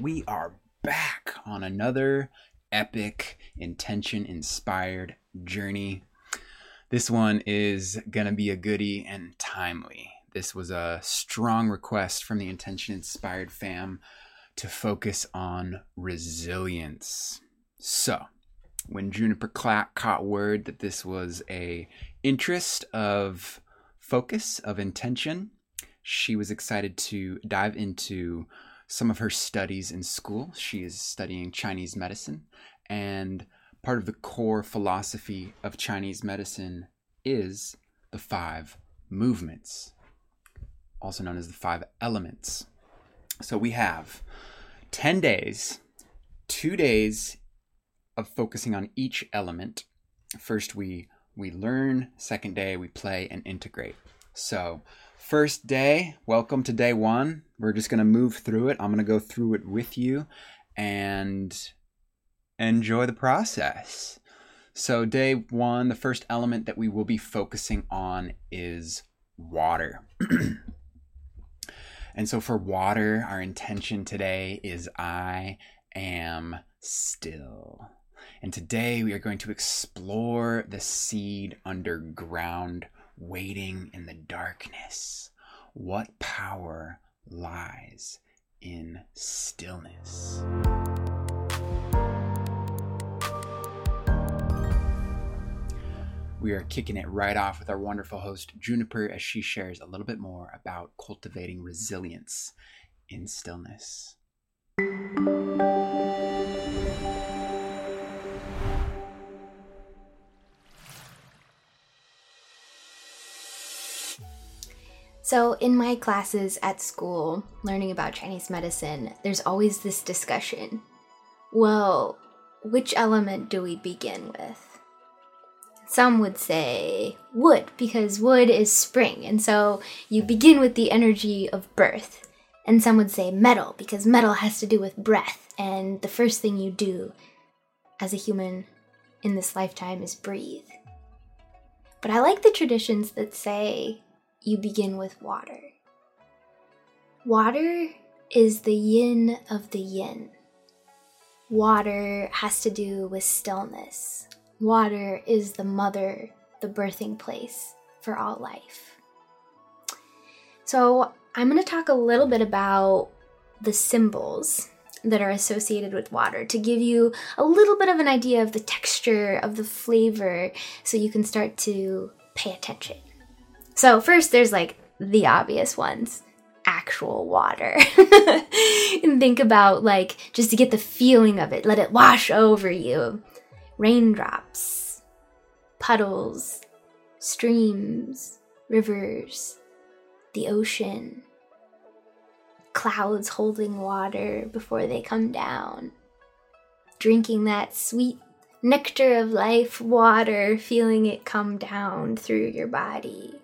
we are back on another epic, intention inspired journey. This one is going to be a goody and timely. This was a strong request from the intention inspired fam to focus on resilience. So, when Juniper Clack caught word that this was a interest of focus of intention, she was excited to dive into some of her studies in school. She is studying Chinese medicine, and part of the core philosophy of Chinese medicine is the five movements, also known as the five elements. So we have 10 days, two days of focusing on each element. First, we we learn, second day, we play and integrate. So, first day, welcome to day one. We're just going to move through it. I'm going to go through it with you and enjoy the process. So, day one, the first element that we will be focusing on is water. and so, for water, our intention today is I am still. And today we are going to explore the seed underground waiting in the darkness. What power lies in stillness? We are kicking it right off with our wonderful host, Juniper, as she shares a little bit more about cultivating resilience in stillness. So, in my classes at school, learning about Chinese medicine, there's always this discussion. Well, which element do we begin with? Some would say wood, because wood is spring, and so you begin with the energy of birth. And some would say metal, because metal has to do with breath, and the first thing you do as a human in this lifetime is breathe. But I like the traditions that say you begin with water. Water is the yin of the yin. Water has to do with stillness. Water is the mother, the birthing place for all life. So, I'm going to talk a little bit about the symbols that are associated with water to give you a little bit of an idea of the texture, of the flavor, so you can start to pay attention. So, first, there's like the obvious ones actual water. and think about like just to get the feeling of it, let it wash over you. Raindrops, puddles, streams, rivers, the ocean, clouds holding water before they come down. Drinking that sweet nectar of life water, feeling it come down through your body.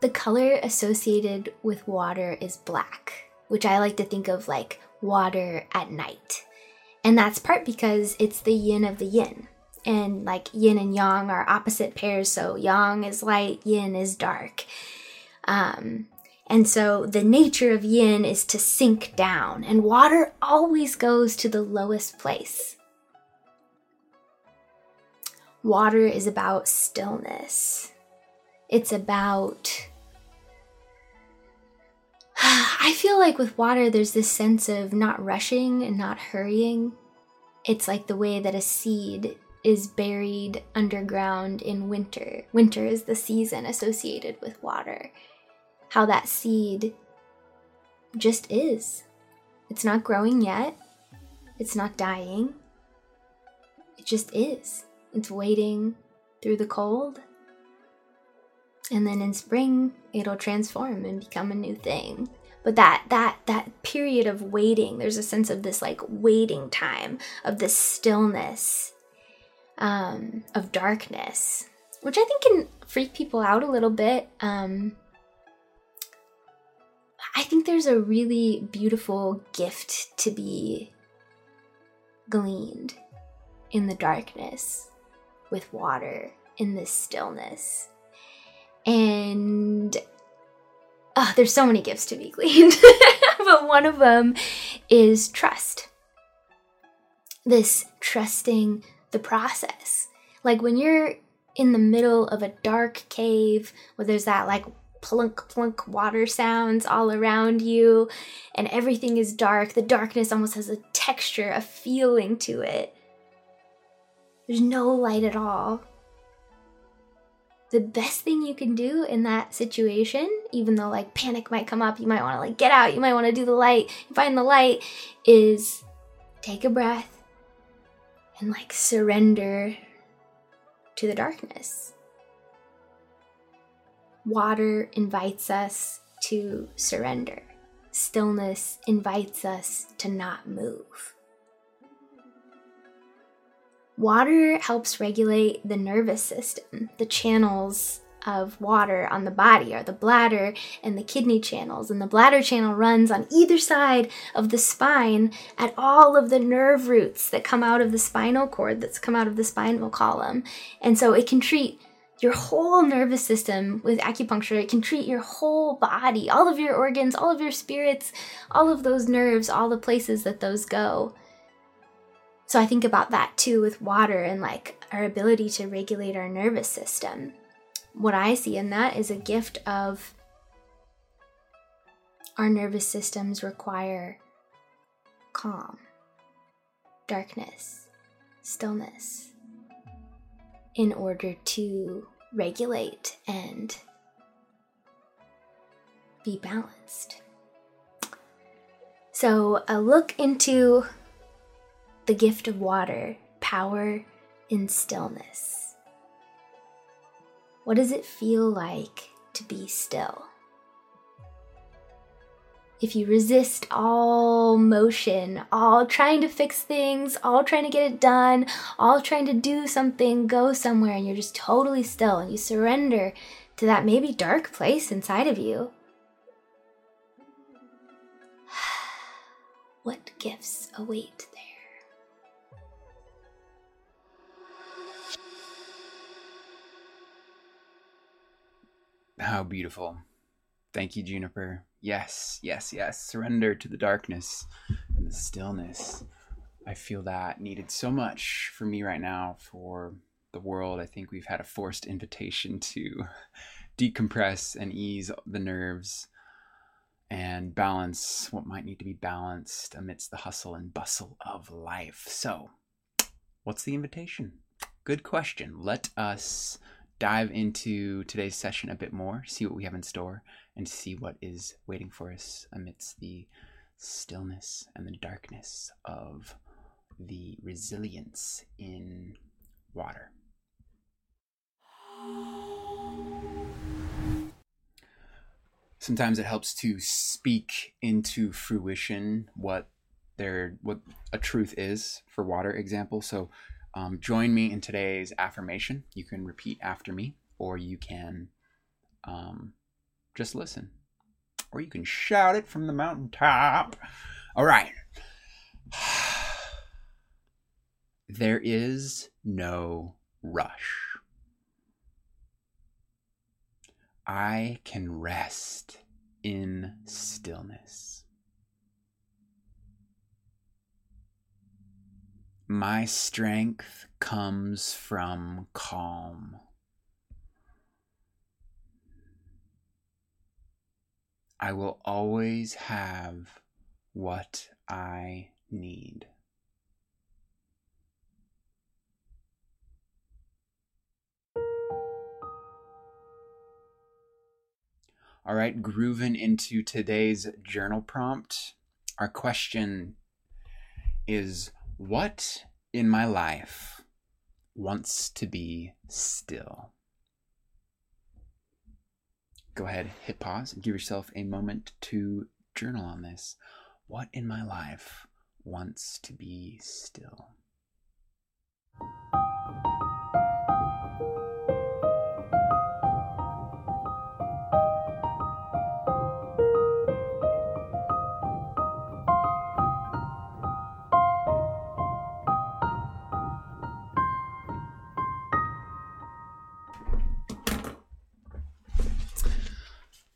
The color associated with water is black, which I like to think of like water at night. And that's part because it's the yin of the yin. And like yin and yang are opposite pairs, so yang is light, yin is dark. Um, and so the nature of yin is to sink down, and water always goes to the lowest place. Water is about stillness. It's about I feel like with water, there's this sense of not rushing and not hurrying. It's like the way that a seed is buried underground in winter. Winter is the season associated with water. How that seed just is. It's not growing yet, it's not dying. It just is. It's waiting through the cold and then in spring it'll transform and become a new thing but that that that period of waiting there's a sense of this like waiting time of this stillness um, of darkness which i think can freak people out a little bit um, i think there's a really beautiful gift to be gleaned in the darkness with water in this stillness. And oh, there's so many gifts to be gleaned, but one of them is trust. This trusting the process. Like when you're in the middle of a dark cave where there's that like plunk plunk water sounds all around you and everything is dark, the darkness almost has a texture, a feeling to it. There's no light at all the best thing you can do in that situation, even though like panic might come up, you might want to like get out, you might want to do the light, find the light, is take a breath and like surrender to the darkness. Water invites us to surrender. Stillness invites us to not move. Water helps regulate the nervous system. The channels of water on the body are the bladder and the kidney channels, and the bladder channel runs on either side of the spine at all of the nerve roots that come out of the spinal cord, that's come out of the spinal column. And so it can treat your whole nervous system with acupuncture. It can treat your whole body, all of your organs, all of your spirits, all of those nerves, all the places that those go. So I think about that too with water and like our ability to regulate our nervous system. What I see in that is a gift of our nervous systems require calm, darkness, stillness in order to regulate and be balanced. So, a look into the gift of water, power in stillness. What does it feel like to be still? If you resist all motion, all trying to fix things, all trying to get it done, all trying to do something, go somewhere, and you're just totally still and you surrender to that maybe dark place inside of you, what gifts await there? How beautiful. Thank you, Juniper. Yes, yes, yes. Surrender to the darkness and the stillness. I feel that needed so much for me right now, for the world. I think we've had a forced invitation to decompress and ease the nerves and balance what might need to be balanced amidst the hustle and bustle of life. So, what's the invitation? Good question. Let us dive into today's session a bit more, see what we have in store, and see what is waiting for us amidst the stillness and the darkness of the resilience in water. Sometimes it helps to speak into fruition what there what a truth is for water example. So um, join me in today's affirmation. You can repeat after me, or you can um, just listen, or you can shout it from the mountaintop. All right. There is no rush. I can rest in stillness. My strength comes from calm. I will always have what I need. All right, grooving into today's journal prompt. Our question is what in my life wants to be still? Go ahead, hit pause, and give yourself a moment to journal on this. What in my life wants to be still?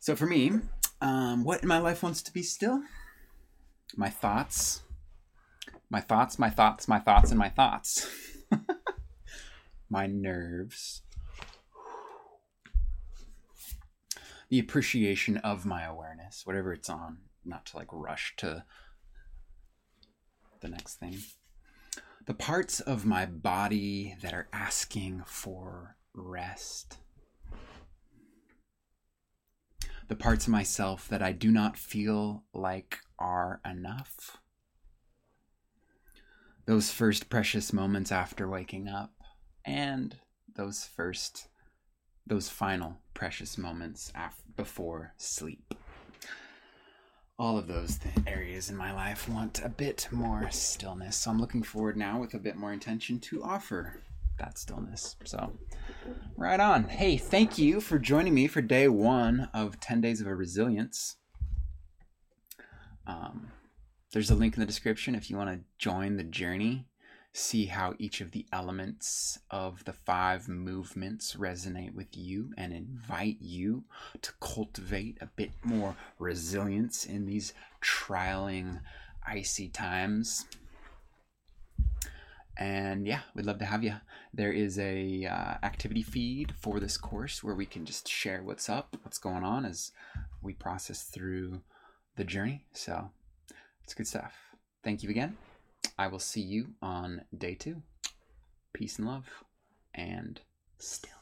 So for me, Um, what in my life wants to be still? My thoughts. My thoughts, my thoughts, my thoughts, and my thoughts. my nerves. The appreciation of my awareness, whatever it's on, not to like rush to the next thing. The parts of my body that are asking for rest. The parts of myself that I do not feel like are enough. Those first precious moments after waking up, and those first, those final precious moments af- before sleep all of those th- areas in my life want a bit more stillness. So I'm looking forward now with a bit more intention to offer that stillness. So, right on. Hey, thank you for joining me for day one of 10 Days of a Resilience. Um, there's a link in the description if you want to join the journey see how each of the elements of the five movements resonate with you and invite you to cultivate a bit more resilience in these trialing icy times and yeah we'd love to have you there is a uh, activity feed for this course where we can just share what's up what's going on as we process through the journey. So it's good stuff. Thank you again. I will see you on day two. Peace and love and stillness.